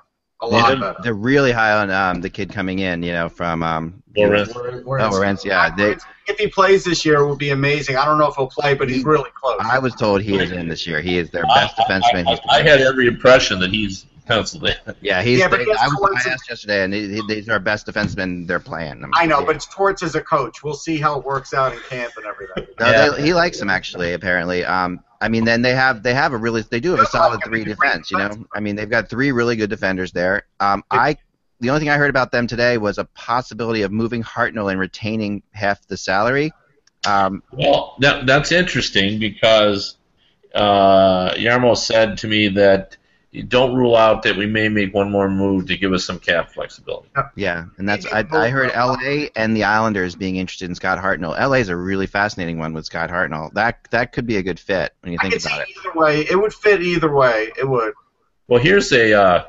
A lot they're, better. they're really high on um, the kid coming in. You know, from um, Lorenz. we're, we're Oh, Lorenz, yeah. They, if he plays this year, it would be amazing. I don't know if he'll play, but he's really close. I was told he is in this year. He is their I, best defenseman. I, He's- I, I had every impression that he's penciled in. yeah, he's. Yeah, but they- I, was, I asked yesterday, and he, he, he's our best defenseman. They're playing. I'm- I know, yeah. but it's Torts as a coach. We'll see how it works out in camp and everything. No, Yeah. they, he likes him actually. Apparently, um, I mean, then they have they have a really they do have a solid three defense. You know, I mean, they've got three really good defenders there. Um, I the only thing I heard about them today was a possibility of moving Hartnell and retaining half the salary. Um, Well, that, that's interesting because uh, Jarmo said to me that you don't rule out that we may make one more move to give us some cap flexibility. Yeah, and that's I, I heard L.A. and the Islanders being interested in Scott Hartnell. L.A. is a really fascinating one with Scott Hartnell. That that could be a good fit when you I think see about it. either way. It would fit either way. It would. Well, here's a, uh,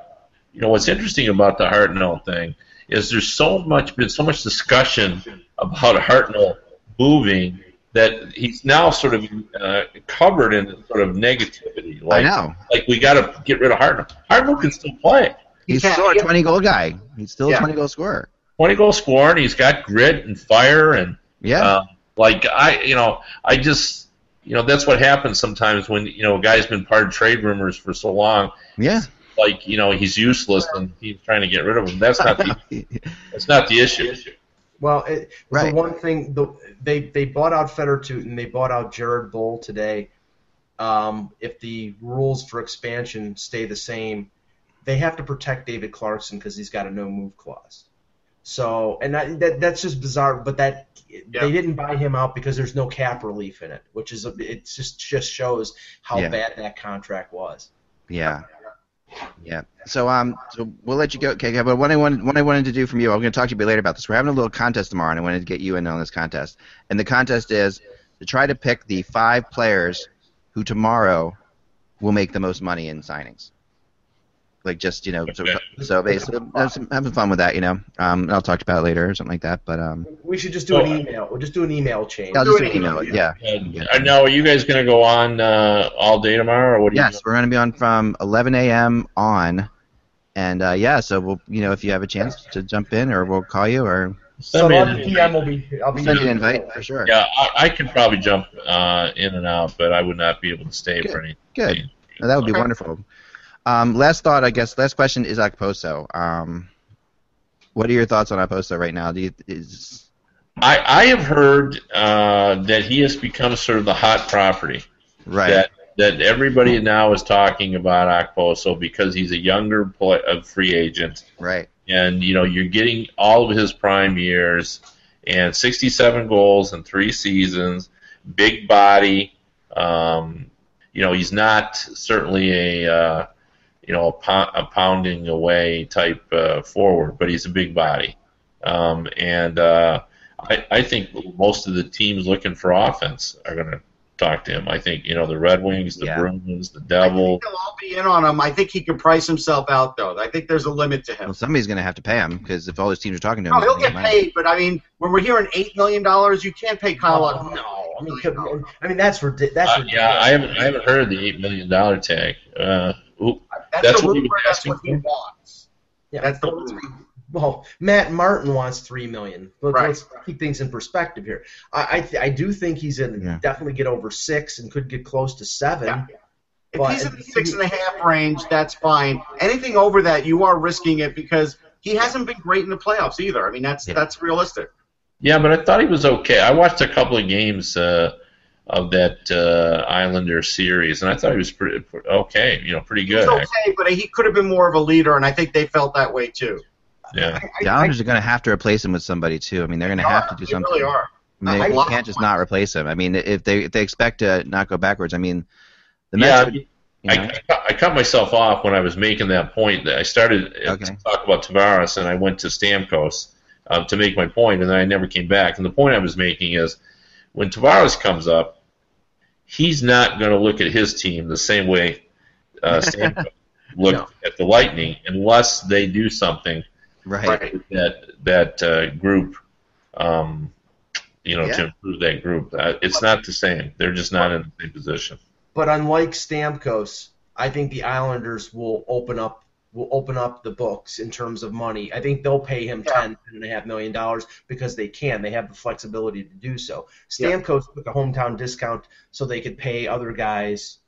you know, what's interesting about the Hartnell thing is there's so much been so much discussion about Hartnell moving that he's now sort of uh, covered in sort of negativity. Like, I know. Like we got to get rid of Hartnell. Hartnell can still play. He's Yeah, still a yeah. 20 goal guy. He's still Yeah. a 20 goal scorer. 20 goal scorer, and he's got grit and fire and Yeah. Um, like I, you know, I just, you know, that's what happens sometimes when you know a guy's been part of trade rumors for so long. yeah. Like you know, he's useless and he's trying to get rid of him. That's not the that's not the issue. Well, it, Right. the one thing the, they they bought out Fedor Tyutin and they bought out Jared Boll today. Um, if the rules for expansion stay the same, they have to protect David Clarkson because he's got a no move clause. So, and that, that that's just bizarre. But that Yeah. they didn't buy him out because there's no cap relief in it, which is a, it just just shows how Yeah. bad that contract was. Yeah. Yeah. So um, so we'll let you go. Okay, but what I wanted, what I wanted to do from you, I'm going to talk to you a bit later about this. We're having a little contest tomorrow, and I wanted to get you in on this contest. And the contest is to try to pick the five players who tomorrow will make the most money in signings. Like just you know, so Okay. so basically have some, have some fun with that, you know. Um, and I'll talk to you about it later or something like that. But um, We should just do an email. We'll just do an email chain. I'll do an email it. Yeah. And, uh, now, are you guys going to go on uh, all day tomorrow, or what? Are you Yes, we're going to be on from 11 a.m. on, and uh, yeah, so we'll, you know, if you have a chance to jump in, or we'll call you, or So Send me an 11 invite. p.m. will be. I'll be send you an invite for sure. Yeah, I, I can probably jump uh, in and out, but I would not be able to stay for any. Good. No, that would be Okay. wonderful. Um, last thought, I guess. Last question is Okposo. Um, what are your thoughts on Okposo right now? Do you, is I, I have heard uh, that he has become sort of the hot property. right? That that everybody now is talking about Okposo because he's a younger play, uh, free agent, right. and you know you're getting all of his prime years, and 67 goals in three seasons, big body. Um, you know he's not certainly a uh, you know a, pou- a pounding away type uh, forward, but he's a big body, um, and uh, I, I think most of the teams looking for offense are going to talk to him. I think you know the Red Wings, the Yeah. Bruins, the I Devils. think they'll all be in on him. I think he can price himself out, though. I think there's a limit to him. Well, somebody's going to have to pay him because if all those teams are talking to him, No, he'll get gonna money. paid, but I mean, when we're hearing eight million dollars, you can't pay Kyle. Oh, no, I mean, could- I mean that's ridiculous. That's Uh, ridiculous. yeah, I haven't I haven't heard the eight million dollar tag. Uh, ooh, That's, That's the what he rumor. That's what he wants. Yeah. That's the rumor. Well, Matt Martin wants three million. But Right. let's keep things in perspective here. I I, th- I do think he's in Yeah. definitely get over six and could get close to seven. Yeah. If But- he's in the six and a half range, that's fine. Anything over that, you are risking it because he hasn't been great in the playoffs either. I mean, that's Yeah. that's realistic. yeah, but I thought he was okay. I watched a couple of games uh, of that uh, Islander series, and I thought he was pretty okay. You know, pretty He was good. okay, but he could have been more of a leader, and I think they felt that way too. Yeah. I- The I- Islanders are going to have to replace him with somebody too. I mean, they're going to they have are. to do They something. really are. I mean, they love can't just not replace him. I mean, if they if they expect to not go backwards, I mean, the Yeah, would, you know, I, I, cut- myself off when I was making that point. That I started uh, Okay. to talk about Tavares, and I went to Stamkos uh, to make my point, and then I never came back. And the point I was making is, when Tavares comes up, he's not going to look at his team the same way uh, Stamkos looked No. at the Lightning, unless they do something right. Right. that that uh, group. Um, you know, Yeah. to improve that group, uh, it's not the same. They're just not in the same position. But unlike Stamkos, I think the Islanders will open up will open up the books in terms of money. I think they'll pay him Yeah. ten, ten and a half million dollars because they can. They have the flexibility to do so. Yeah. Stamkos took a hometown discount so they could pay other guys.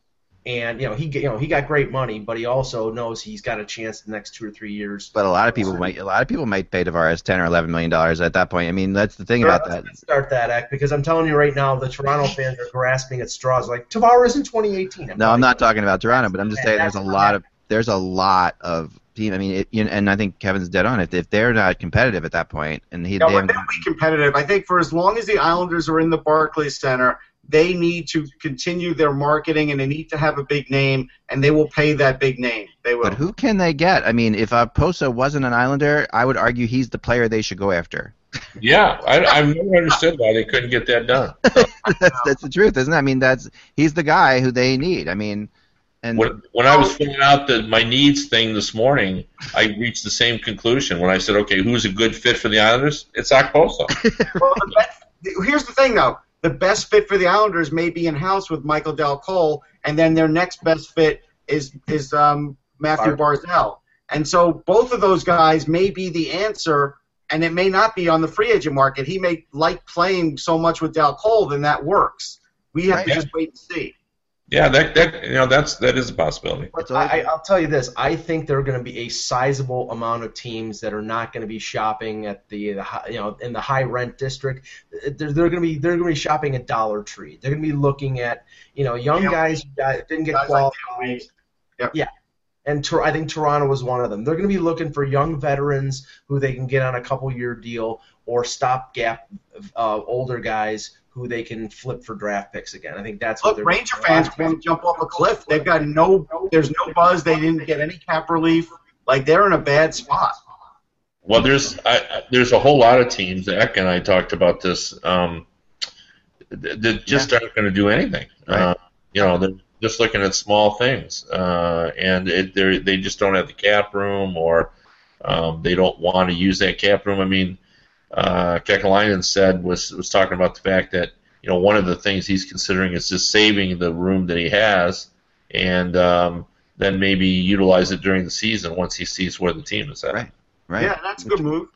And you know he you know he got great money, but he also knows he's got a chance the next two or three years. But a lot of people might a lot of people might pay Tavares ten or eleven million dollars at that point. I mean, that's the thing about that. Let's start that act because I'm telling you right now, the Toronto fans are grasping at straws. Like Tavares in 2018. No, I'm not talking about Toronto, but I'm just saying there's a lot of there's a lot of team. I mean, it, you know, and I think Kevin's dead on. If if they're not competitive at that point, and he No, they but haven't, they'll be competitive. I think for as long as the Islanders are in the Barclays Center, they need to continue their marketing and they need to have a big name, and they will pay that big name. They will. But who can they get? I mean, if uh, Poso wasn't an Islander, I would argue he's the player they should go after. Yeah, I, I've never understood why they couldn't get that done. that's that's the truth, isn't it? I mean, that's he's the guy who they need. I mean, and When, when I was filling out the my needs thing this morning, I reached the same conclusion when I said, okay, who's a good fit for the Islanders? It's Okposo. Well, here's the thing, though. The best fit for the Islanders may be in house with Michael Dal Colle, and then their next best fit is is um, Mathew Barzal. And so both of those guys may be the answer, and it may not be on the free agent market. He may like playing so much with Del Cole, then that works. We have to just wait and see. Yeah, that that you know that's that is a possibility. But I, I- I'll tell you this: I think there are going to be a sizable amount of teams that are not going to be shopping at the, the hi- you know in the high rent district. They're, they're going to be they're going to be shopping at Dollar Tree. They're going to be looking at you know young Yeah. guys who got, didn't get Guys qualified. Reeves. Yep. Yeah. And Tor- I think Toronto was one of them. They're going to be looking for young veterans who they can get on a couple year deal or stopgap uh, older guys who they can flip for draft picks again. I think that's what Look, they're Ranger fans want to jump off a cliff. They've got no, there's no buzz. They didn't get any cap relief. Like they're in a bad spot. Well, there's I, I- there's a whole lot of teams. Eck and I talked about this. Um, that just aren't going to do anything. Right. Uh, you know, they're just looking at small things, uh, and it, they they just don't have the cap room, or um, they don't want to use that cap room. I mean, uh, Kekalainen said was was talking about the fact that you know one of the things he's considering is just saving the room that he has, and um, then maybe utilize it during the season once he sees where the team is at. Right. right. Yeah, that's a good move.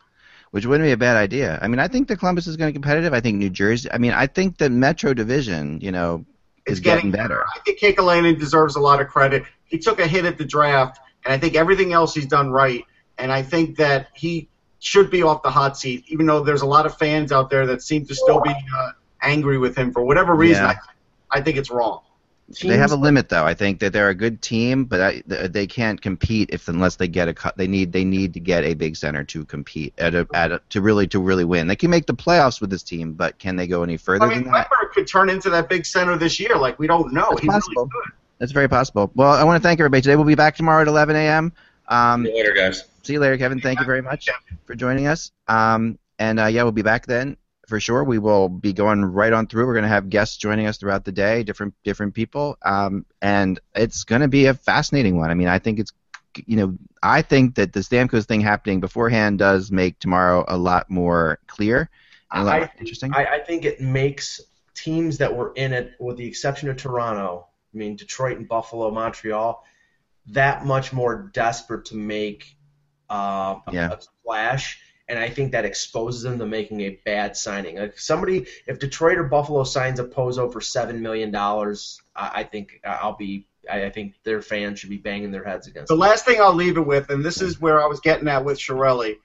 which wouldn't be a bad idea. I mean, I think the Columbus is going to be competitive. I think New Jersey. I mean, I think the Metro Division, you know, It's is getting better. I think Kekalainen deserves a lot of credit. He took a hit at the draft, and I think everything else he's done right. And I think that he should be off the hot seat, even though there's a lot of fans out there that seem to still be uh, angry with him for whatever reason. Yeah. I, I think it's wrong. They have a limit, though. I think that they're a good team, but I, they can't compete if unless they get a cut. They need they need to get a big center to compete at a, at a, to really to really win. They can make the playoffs with this team, but can they go any further I mean, than that? Weber could turn into that big center this year. Like we don't know. That's he possible. really could. That's very possible. Well, I want to thank everybody today. We'll be back tomorrow at 11 a.m. Um, See you later, guys. See you later, Kevin. Thank you very much for joining us. Um, and uh, yeah, we'll be back then for sure. We will be going right on through. We're going to have guests joining us throughout the day, different different people, um, and it's going to be a fascinating one. I mean, I think it's you know, I think that the Stamkos thing happening beforehand does make tomorrow a lot more clear and a lot I- interesting. I, I think it makes teams that were in it, with the exception of Toronto, I mean Detroit and Buffalo, Montreal, that much more desperate to make uh, a, Yeah. a splash. And I think that exposes them to making a bad signing. Like somebody, if Detroit or Buffalo signs a Pozo for seven million dollars, I, I think I'll be. I, I think their fans should be banging their heads against. The it. last thing I'll leave it with, and this is where I was getting at with Chiarelli,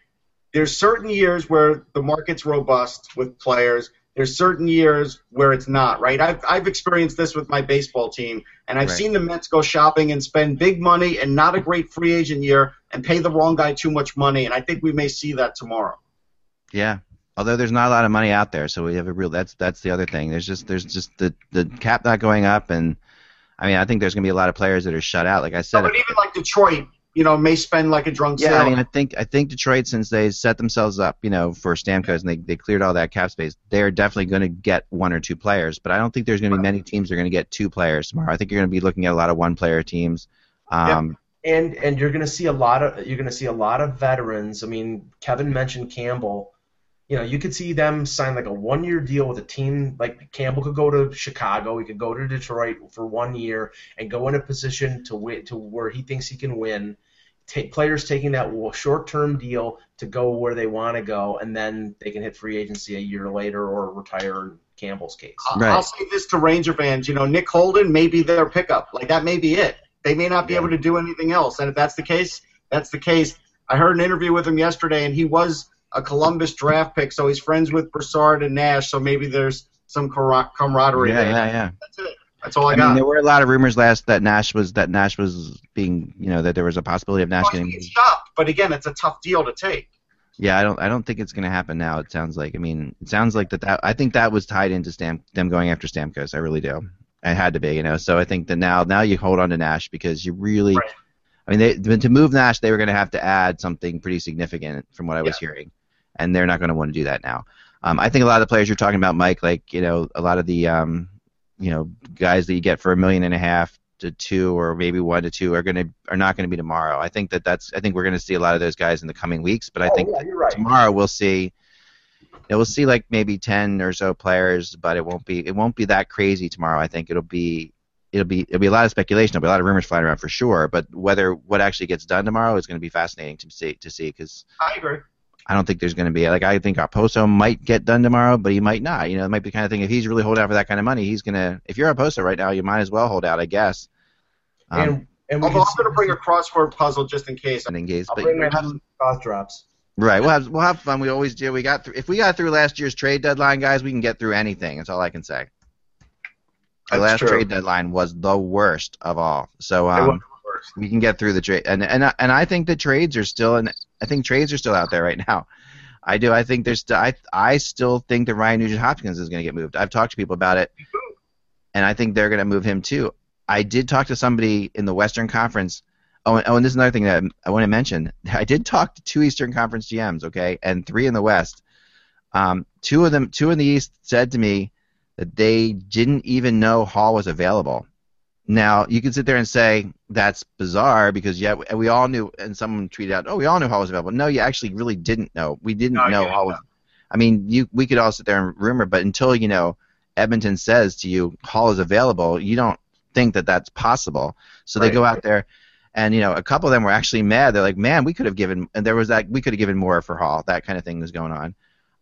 there's certain years where the market's robust with players. There's certain years where it's not, right? I've, I've experienced this with my baseball team, and I've Right. seen the Mets go shopping and spend big money and not a great free agent year and pay the wrong guy too much money, and I think we may see that tomorrow. Yeah. Although there's not a lot of money out there, so we have a real. That's that's the other thing. There's just there's just the the cap not going up, and I mean I think there's gonna be a lot of players that are shut out. Like I said, but even like Detroit, you know, may spend like a drunk Yeah, sailor. I mean, I think I think Detroit, since they set themselves up, you know, for Stamkos and they, they cleared all that cap space, they're definitely going to get one or two players. But I don't think there's going to be many teams that are going to get two players tomorrow. I think you're going to be looking at a lot of one-player teams. Um, and and you're going to see a lot of you're going to see a lot of veterans. I mean, Kevin mentioned Campbell. You know, you could see them sign like a one-year deal with a team like Campbell could go to Chicago, he could go to Detroit for one year and go in a position to win to where he thinks he can win. Take players taking that short-term deal to go where they want to go, and then they can hit free agency a year later or retire. In Campbell's case. I'll- Right. I'll say this to Ranger fans. You know, Nick Holden may be their pickup. Like that may be it. They may not be Yeah. able to do anything else. And if that's the case, that's the case. I heard an interview with him yesterday, and he was a Columbus draft pick, so he's friends with Brassard and Nash. So maybe there's some camaraderie yeah, there. yeah, yeah. That's it. That's all I, I got. mean, there were a lot of rumors last that Nash was that Nash was being, you know, that there was a possibility of Nash Oh, getting. stopped, but again, it's a tough deal to take. Yeah, I don't. I don't think it's going to happen now. It sounds like. I mean, it sounds like that. that I think that was tied into Stam, them going after Stamkos. I really do. It had to be, you know. So I think that now, now you hold on to Nash because you really. Right. I mean, they, to move Nash, they were going to have to add something pretty significant, from what I was Yeah. hearing, and they're not going to want to do that now. Um, I think a lot of the players you're talking about, Mike, like you know, a lot of the um, you know guys that you get for a million and a half to two or maybe one to two are going to are not going to be tomorrow. I think that that's I think we're going to see a lot of those guys in the coming weeks, but I oh, think yeah, right. tomorrow we'll see yeah, we'll see like maybe 10 or so players but it won't be it won't be that crazy tomorrow i think it'll be it'll be it'll be a lot of speculation there'll be a lot of rumors flying around for sure but whether what actually gets done tomorrow is going to be fascinating to see to see because I agree. I don't think there's going to be like i think Okposo might get done tomorrow but he might not you know it might be the kind of thing if he's really holding out for that kind of money he's going to if you're Okposo right now you might as well hold out i guess um, and and Although I'm going to bring a crossword puzzle just in case. and engage I'll but bring my we'll have- cost drops. Right. We'll have we'll have fun. We always do. We got through. If we got through last year's trade deadline, guys, we can get through anything. That's all I can say. The That's last true. trade deadline was the worst of all. So It um, worst. we can get through the trade. And and and I think the trades are still in. I think trades are still out there right now. I do. I think there's. St- I I still think that Ryan Nugent Hopkins is going to get moved. I've talked to people about it, and I think they're going to move him too. I did talk to somebody in the Western Conference. Oh, and, oh, and this is another thing that I want to mention. I did talk to two Eastern Conference GMs, okay, and three in the West. Um, two of them, two in the East, said to me that they didn't even know Hall was available. Now you can sit there and say that's bizarre because yeah, we- all knew, and someone tweeted out, "Oh, we all knew Hall was available." No, you actually really didn't know. We didn't No, know didn't Hall was. I mean, you we could all sit there and rumor, but until you know Edmonton says to you Hall is available, you don't think that that's possible. So they Right. go out there, and you know a couple of them were actually mad. They're like, "Man, we could have given," and there was that we could have given more for Hall. That kind of thing was going on.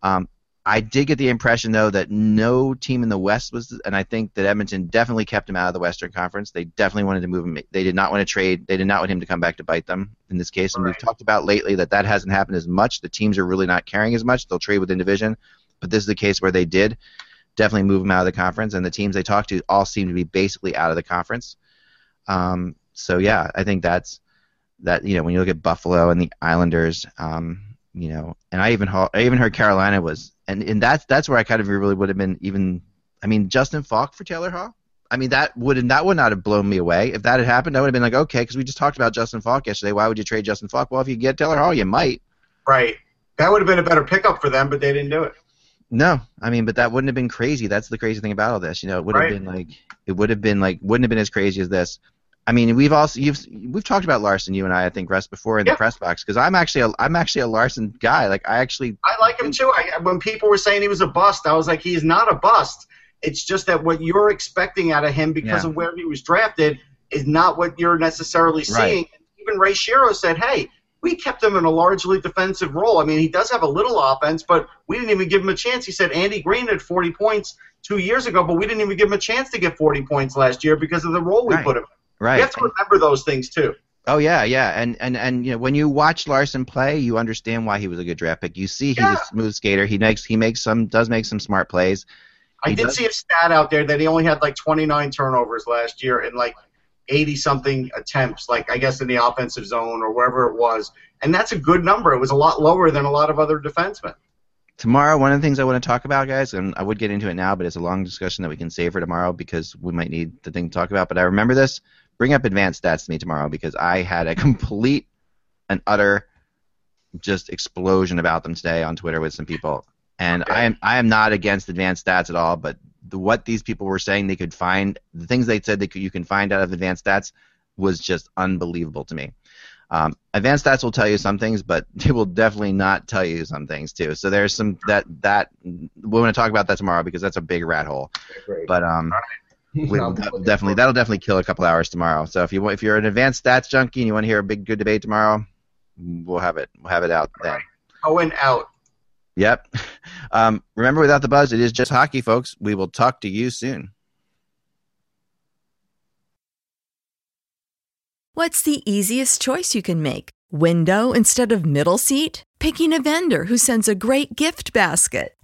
Um, I did get the impression though that no team in the West was, and I think that Edmonton definitely kept him out of the Western Conference. They definitely wanted to move him. They did not want to trade. They did not want him to come back to bite them in this case. And we've talked about lately that that hasn't happened as much. The teams are really not caring as much. They'll trade within division, but this is the case where they did definitely move him out of the conference, and the teams they talked to all seem to be basically out of the conference. Um, so yeah, I think that's that. You know, when you look at Buffalo and the Islanders, um, you know, and I even I even heard Carolina was, and and that's that's where I kind of really would have been even. I mean, Justin Faulk for Taylor Hall. I mean, that would that would not have blown me away if that had happened. I would have been like, okay, because we just talked about Justin Faulk yesterday. Why would you trade Justin Faulk? Well, if you get Taylor Hall, you might. Right. That would have been a better pickup for them, but they didn't do it. No, I mean, but that wouldn't have been crazy. That's the crazy thing about all this. You know, it would Right. have been like it would have been like wouldn't have been as crazy as this. I mean, we've also you've we've talked about Larsson, you and I, I think, Russ, before in Yeah. the press box because I'm actually a, I'm actually a Larsson guy. Like I actually I like him too. I, when people were saying he was a bust, I was like, he's not a bust. It's just that what you're expecting out of him because Yeah. of where he was drafted is not what you're necessarily Right. seeing. Even Ray Shero said, hey, we kept him in a largely defensive role. I mean, he does have a little offense, but we didn't even give him a chance. He said Andy Greene had 40 points two years ago, but we didn't even give him a chance to get 40 points last year because of the role we Right. put him in. Right. You have to remember those things too. Oh yeah, yeah, and and and you know when you watch Larsson play, you understand why he was a good draft pick. You see he's Yeah. a smooth skater. He makes he makes some does make some smart plays. I did does- see a stat out there that he only had like 29 turnovers last year and like 80 something attempts, like I guess in the offensive zone or wherever it was. And that's a good number. It was a lot lower than a lot of other defensemen. Tomorrow, one of the things I want to talk about, guys, and I would get into it now, but it's a long discussion that we can save for tomorrow because we might need the thing to talk about. But I remember this. Bring up advanced stats to me tomorrow because I had a complete and utter just explosion about them today on Twitter with some people. And Okay. I am I am not against advanced stats at all, but the, what these people were saying they could find, the things they said they could, you can find out of advanced stats was just unbelievable to me. Um, advanced stats will tell you some things, but they will definitely not tell you some things too. So there's some that that we're going to talk about that tomorrow because that's a big rat hole. Great. But um, will I'm de- definitely that'll definitely kill a couple hours tomorrow. So if you want, if you're an advanced stats junkie and you want to hear a big good debate tomorrow, we'll have it. We'll have it out then. Right. Owen out. Yep. Um, remember, without the buzz, it is just hockey, folks. We will talk to you soon. What's the easiest choice you can make? Window instead of middle seat? Picking a vendor who sends a great gift basket?